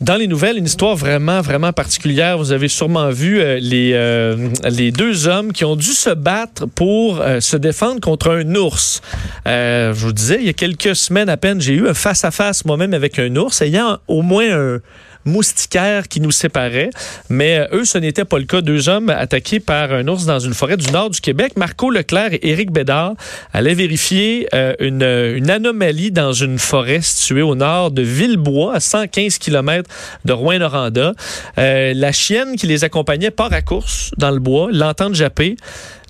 Dans les nouvelles, une histoire vraiment, vraiment particulière. Vous avez sûrement vu euh, les, euh, les deux hommes qui ont dû se battre pour euh, se défendre contre un ours. je vous disais, il y a quelques semaines à peine, j'ai eu un face-à-face moi-même avec un ours, ayant au moins un, moustiquaire qui nous séparait. Mais euh, eux, ce n'était pas le cas. Deux hommes attaqués par un ours dans une forêt du nord du Québec. Marco Leclerc et Éric Bédard allaient vérifier euh, une, anomalie dans une forêt située au nord de Villebois, à 115 km de Rouen-Noranda. Euh, la chienne qui les accompagnait part à course dans le bois, l'entend japper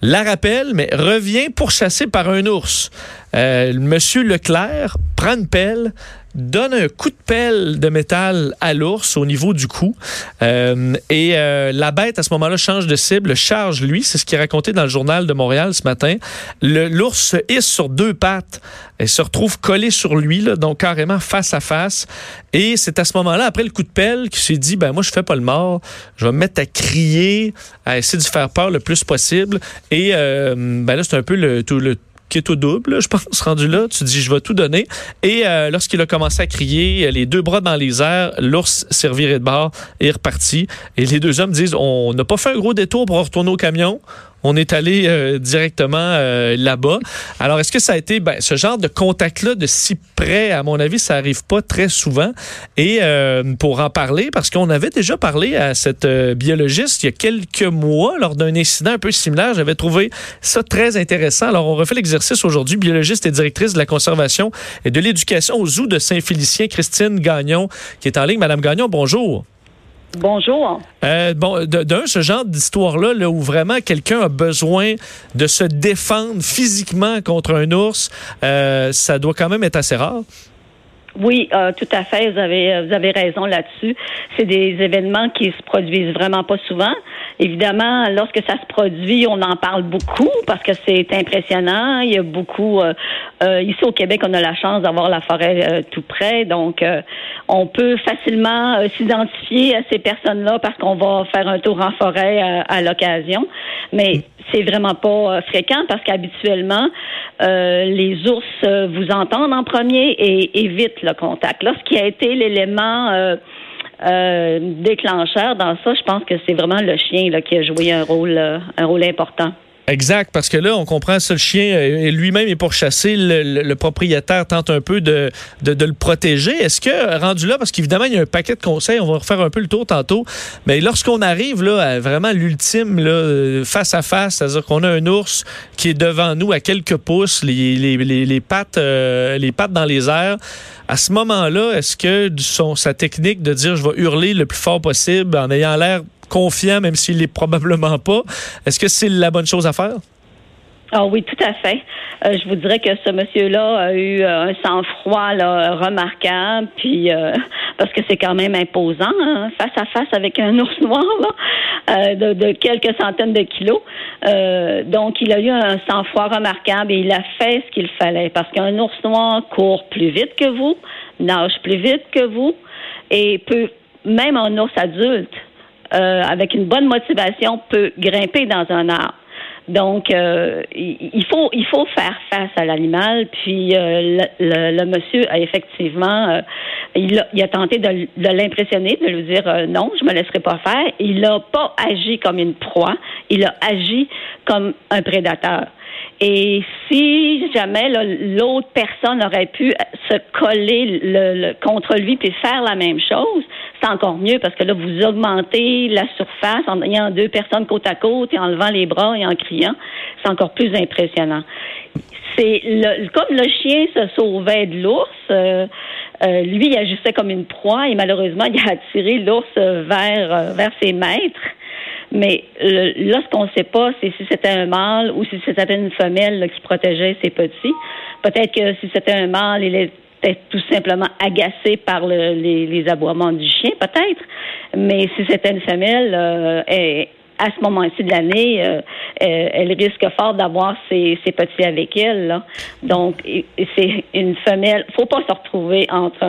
la rappelle, mais revient pourchassé par un ours. Monsieur Leclerc prend une pelle, donne un coup de pelle de métal à l'ours au niveau du cou. Euh, et euh, la bête, à ce moment-là, change de cible, charge lui. C'est ce qui est raconté dans le journal de Montréal ce matin. L'ours se hisse sur deux pattes et se retrouve collé sur lui, là, donc carrément face à face. Et c'est à ce moment-là, après le coup de pelle, qu'il s'est dit, ben moi, je fais pas le mort. Je vais me mettre à crier, à essayer de faire peur le plus possible. Et euh, ben là, c'est un peu le, tout, le qui est au double, je pense, rendu là. Tu dis, je vais tout donner. Et euh, lorsqu'il a commencé à crier, les deux bras dans les airs, l'ours s'est de bord et est reparti. Et les deux hommes disent, on n'a pas fait un gros détour pour retourner au camion. On est allé euh, directement euh, là-bas. Alors, est-ce que ça a été ben, ce genre de contact-là de si près, à mon avis, ça arrive pas très souvent. Et euh, pour en parler, parce qu'on avait déjà parlé à cette biologiste il y a quelques mois lors d'un incident un peu similaire, j'avais trouvé ça très intéressant. Alors, on refait l'exercice aujourd'hui. Biologiste et directrice de la conservation et de l'éducation au zoo de Saint-Félicien, Christine Gagnon, qui est en ligne. Madame Gagnon, bonjour. Bonjour. Euh, bon, d'un, ce genre d'histoire-là, là, où vraiment quelqu'un a besoin de se défendre physiquement contre un ours, euh, ça doit quand même être assez rare. Oui, euh, tout à fait. Vous avez, vous avez raison là-dessus. C'est des événements qui se produisent vraiment pas souvent. Évidemment, lorsque ça se produit, on en parle beaucoup parce que c'est impressionnant. Il y a beaucoup. Euh, euh, ici au Québec, on a la chance d'avoir la forêt tout près, donc on peut facilement s'identifier à ces personnes-là parce qu'on va faire un tour en forêt à l'occasion. Mais c'est vraiment pas fréquent parce qu'habituellement, les ours vous entendent en premier et évitent le contact. Qui a été l'élément euh, déclencheur dans ça, je pense que c'est vraiment le chien là, qui a joué un rôle, euh, un rôle important. Exact, parce que là, on comprend ça, le chien euh, lui-même est pourchassé, le, le, propriétaire tente un peu de, de, le protéger. Est-ce que, rendu là, parce qu'évidemment, il y a un paquet de conseils, on va refaire un peu le tour tantôt, mais lorsqu'on arrive là, à vraiment l'ultime, là, euh, face à face, c'est-à-dire qu'on a un ours qui est devant nous à quelques pouces, les, les, les, pattes, euh, les pattes dans les airs, à ce moment-là, est-ce que son, sa technique de dire je vais hurler le plus fort possible en ayant l'air confiant, même s'il l'est probablement pas. Est-ce que c'est la bonne chose à faire? Ah oui, tout à fait. Euh, je vous dirais que ce monsieur-là a eu euh, un sang-froid remarquable, puis euh, parce que c'est quand même imposant hein, face à face avec un ours noir de, de, quelques centaines de kilos. donc, il a eu un sang-froid remarquable et il a fait ce qu'il fallait parce qu'un ours noir court plus vite que vous, nage plus vite que vous et peut même un ours adulte euh, avec une bonne motivation, peut grimper dans un arbre. Donc, euh, il faut il faut faire face à l'animal. Puis euh, le, monsieur a effectivement, il, a, il, a, tenté de, l'impressionner, de lui dire non, je me laisserai pas faire. Il n'a pas agi comme une proie, il a agi comme un prédateur. Et si jamais l'autre personne aurait pu se coller le, contre lui puis faire la même chose, c'est encore mieux parce que là, vous augmentez la surface en ayant deux personnes côte à côte et en levant les bras et en criant. C'est encore plus impressionnant. C'est comme le chien se sauvait de l'ours, euh, euh, lui, il agissait comme une proie et malheureusement, il a attiré l'ours vers, euh, vers ses maîtres. Mais là, ce qu'on ne sait pas, c'est si c'était un mâle ou si c'était une femelle qui protégeait ses petits. Peut-être que si c'était un mâle, il peut-être tout simplement agacée par les, les, aboiements du chien, peut-être. Mais si c'était une femelle, euh, à ce moment-ci de l'année, euh, euh, elle risque fort d'avoir ses, ses, petits avec elle. Là. Donc, c'est une femelle. faut pas se retrouver entre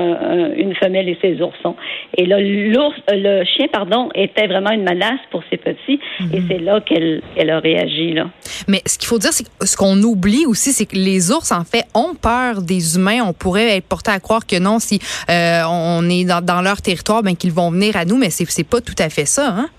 une femelle et ses oursons. Et là, l'ours, euh, le chien, pardon, était vraiment une menace pour ses petits. Et mhm. c'est là qu'elle elle a réagi. Là. Mais ce qu'il faut dire, c'est que ce qu'on oublie aussi, c'est que les ours, en fait, ont peur des humains. On pourrait être porté à croire que non, si on est dans, dans leur territoire, ben qu'ils vont venir à nous, mais c'est, c'est pas tout à fait ça. Hein?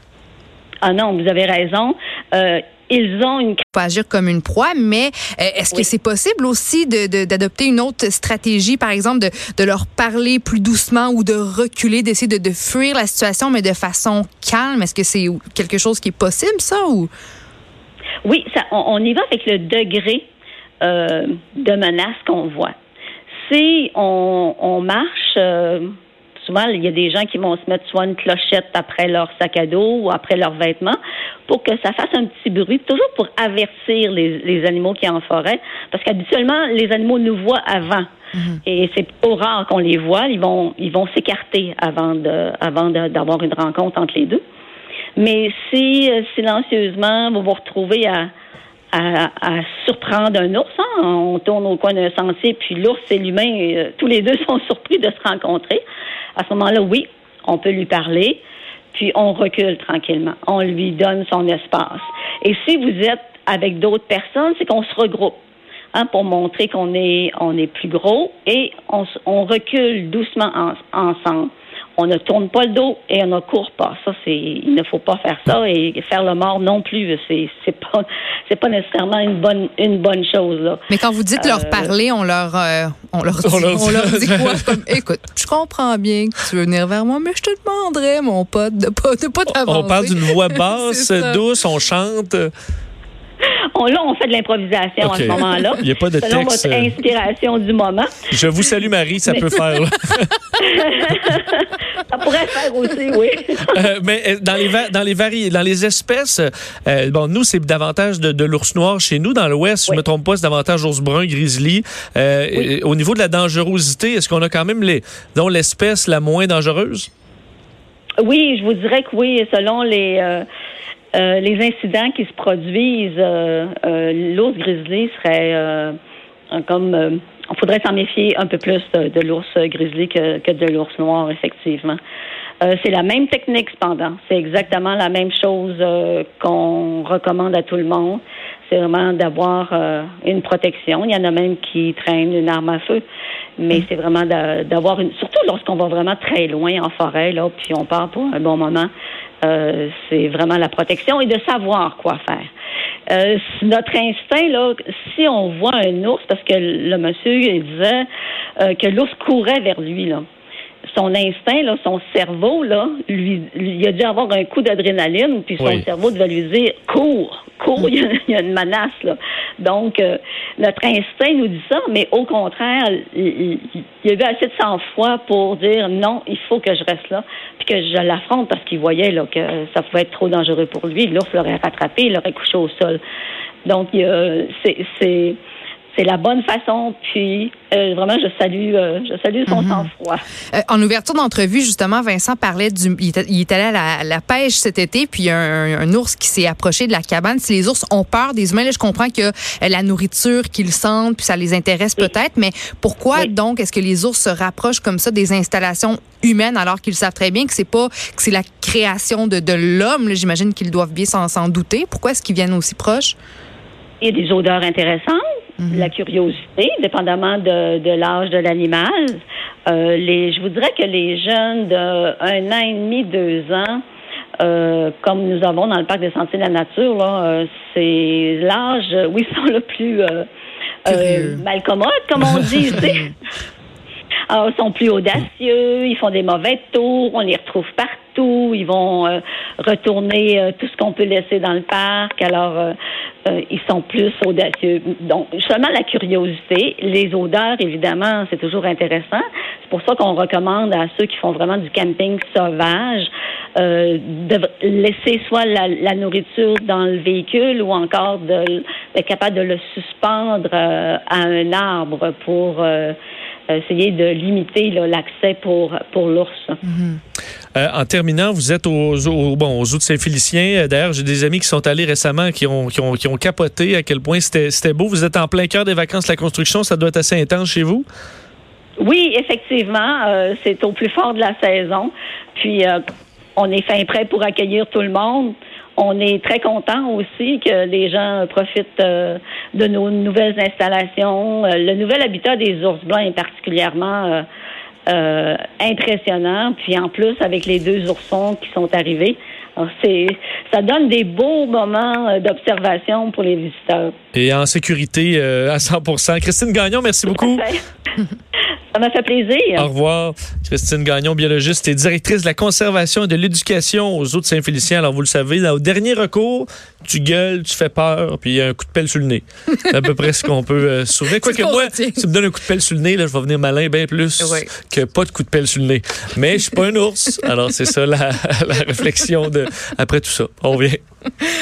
Ah non, vous avez raison. Euh, ils ont une pas agir comme une proie, mais euh, est-ce que c'est possible aussi d'adopter une autre stratégie, par exemple, de, de, leur parler plus doucement ou de reculer, d'essayer de, fuir la situation, mais de façon calme? Est-ce que c'est quelque chose qui est possible, ça? ou? Oui, ça, on, y va avec le degré euh, de menace qu'on voit. Si on, on marche souvent, il y a des gens qui vont se mettre soit une clochette après leur sac à dos ou après leurs vêtements pour que ça fasse un petit bruit, toujours pour avertir les, animaux qui sont en forêt, parce qu'habituellement, les animaux nous voient avant. Mhm. Et c'est pas rare qu'on les voit. Ils vont, ils vont s'écarter avant de, avant d'avoir une rencontre entre les deux. Mais si euh, silencieusement vous vous retrouvez à, à, surprendre un ours, hein, on tourne au coin d'un sentier, puis l'ours et l'humain, euh, tous les deux sont surpris de se rencontrer. À ce moment-là, oui, on peut lui parler, puis on recule tranquillement. On lui donne son espace. Et si vous êtes avec d'autres personnes, c'est qu'on se regroupe. Hein, pour montrer qu'on est on est plus gros et on recule doucement ensemble on ne tourne pas le dos et on ne court pas. Ça, c'est, il ne faut pas faire ça et faire le mort non plus. C'est, c'est pas, c'est pas nécessairement une bonne, une bonne chose là. Mais quand vous dites leur euh, parler, on leur, euh, on leur dit, on leur dit, quoi? comme, écoute, je comprends bien que tu veux venir vers moi, mais je te demanderais, mon pote, de pas, de pas t'avancer. On parle d'une voix basse, douce, on chante. On, là, on fait de l'improvisation à ce moment-là. Il n'y a pas de selon texte. votre euh, inspiration du moment. Je vous salue, Marie, ça peut faire. ça pourrait faire aussi, oui. Euh, mais euh, dans les, dans les, vari dans les espèces, bon, nous, c'est davantage de, l'ours noir chez nous. Dans l'Ouest, je ne me trompe pas, c'est davantage ours brun, grizzly. Au niveau de la dangerosité, est-ce qu'on a quand même l'espèce la moins dangereuse? Oui, je vous dirais que oui, selon les euh, les incidents qui se produisent, euh, euh, l'ours grizzly serait comme on faudrait s'en méfier un peu plus de, l'ours grizzly que, que de l'ours noir, effectivement. c'est la même technique, cependant. C'est exactement la même chose qu'on recommande à tout le monde. C'est vraiment d'avoir une protection. Il y en a même qui traînent une arme à feu. Mais c'est vraiment d'avoir une... Surtout lorsqu'on va vraiment très loin en forêt, là, puis on part pour un bon moment. Euh, c'est vraiment la protection et de savoir quoi faire. Euh, notre instinct, là, si on voit un ours, parce que le monsieur il disait euh, que l'ours courait vers lui, là. Son instinct, là, son cerveau, là, lui, il a dû avoir un coup d'adrénaline, puis son cerveau devait lui dire cours, cours, il y, a, une menace là. Donc euh, notre instinct nous dit ça, mais au contraire, il, y a eu assez de sang-froid pour dire non, il faut que je reste là, puis que je l'affronte parce qu'il voyait là que ça pouvait être trop dangereux pour lui. L'ours l'aurait rattrapé, il l'aurait couché au sol. Donc c'est c'est la bonne façon. Puis euh, vraiment, je salue, euh, je salue son mhm. sang-froid. Euh, en ouverture d'entrevue, justement, Vincent parlait du, il est, allé à la, pêche cet été, puis il y a un, ours qui s'est approché de la cabane. Si les ours ont peur des humains, là, je comprends que la nourriture qu'ils sentent, puis ça les intéresse peut-être, mais pourquoi donc est-ce que les ours se rapprochent comme ça des installations humaines alors qu'ils savent très bien que c'est pas que c'est la création de, de l'homme. J'imagine qu'ils doivent bien s'en douter. Pourquoi est-ce qu'ils viennent aussi proches? Il y a des odeurs intéressantes la mhm. curiosité, dépendamment de, de l'âge de l'animal. Euh, les, je vous dirais que les jeunes de un an et demi, deux ans, euh, comme nous avons dans le parc des sentiers de la nature, euh, c'est l'âge où ils sont le plus euh, comme on dit. Alors, ils sont plus audacieux, ils font des mauvais tours, on les retrouve partout, ils vont retourner tout ce qu'on peut laisser dans le parc. Alors, euh, ils sont plus audacieux. Donc, seulement la curiosité, les odeurs, évidemment, c'est toujours intéressant. C'est pour ça qu'on recommande à ceux qui font vraiment du camping sauvage euh, de laisser soit la, nourriture dans le véhicule ou encore d'être capable de le suspendre euh, à un arbre pour essayer de limiter l'accès pour, pour l'ours. Euh, en terminant, vous êtes aux, aux, bon, aux de Saint-Félicien. D'ailleurs, j'ai des amis qui sont allés récemment qui ont, qui ont, qui ont capoté à quel point c'était beau. Vous êtes en plein cœur des vacances de la construction. Ça doit être assez intense chez vous? Oui, effectivement. Euh, c'est au plus fort de la saison. Puis, euh, on est fin prêt pour accueillir tout le monde. On est très content aussi que les gens profitent euh, de nos nouvelles installations. Euh, le nouvel habitat des ours blancs est particulièrement euh, impressionnant. Puis en plus, avec les deux oursons qui sont arrivés, c'est, ça donne des beaux moments d'observation pour les visiteurs. Et en sécurité à 100 Christine Gagnon, merci beaucoup. Ça m'a fait plaisir. Au revoir. Christine Gagnon, biologiste et directrice de la conservation et de l'éducation aux eaux de Saint-Félicien. Alors, vous le savez, au dernier recours, tu gueules, tu fais peur, puis il y a un coup de pelle sur le nez. C'est à peu près ce qu'on peut euh, sauver. Quoique moi, si tu me donnes un coup de pelle sur le nez, là, je vais venir malin bien plus que pas de coup de pelle sur le nez. Mais je suis pas un ours. Alors, c'est ça la, la réflexion de après tout ça. On revient.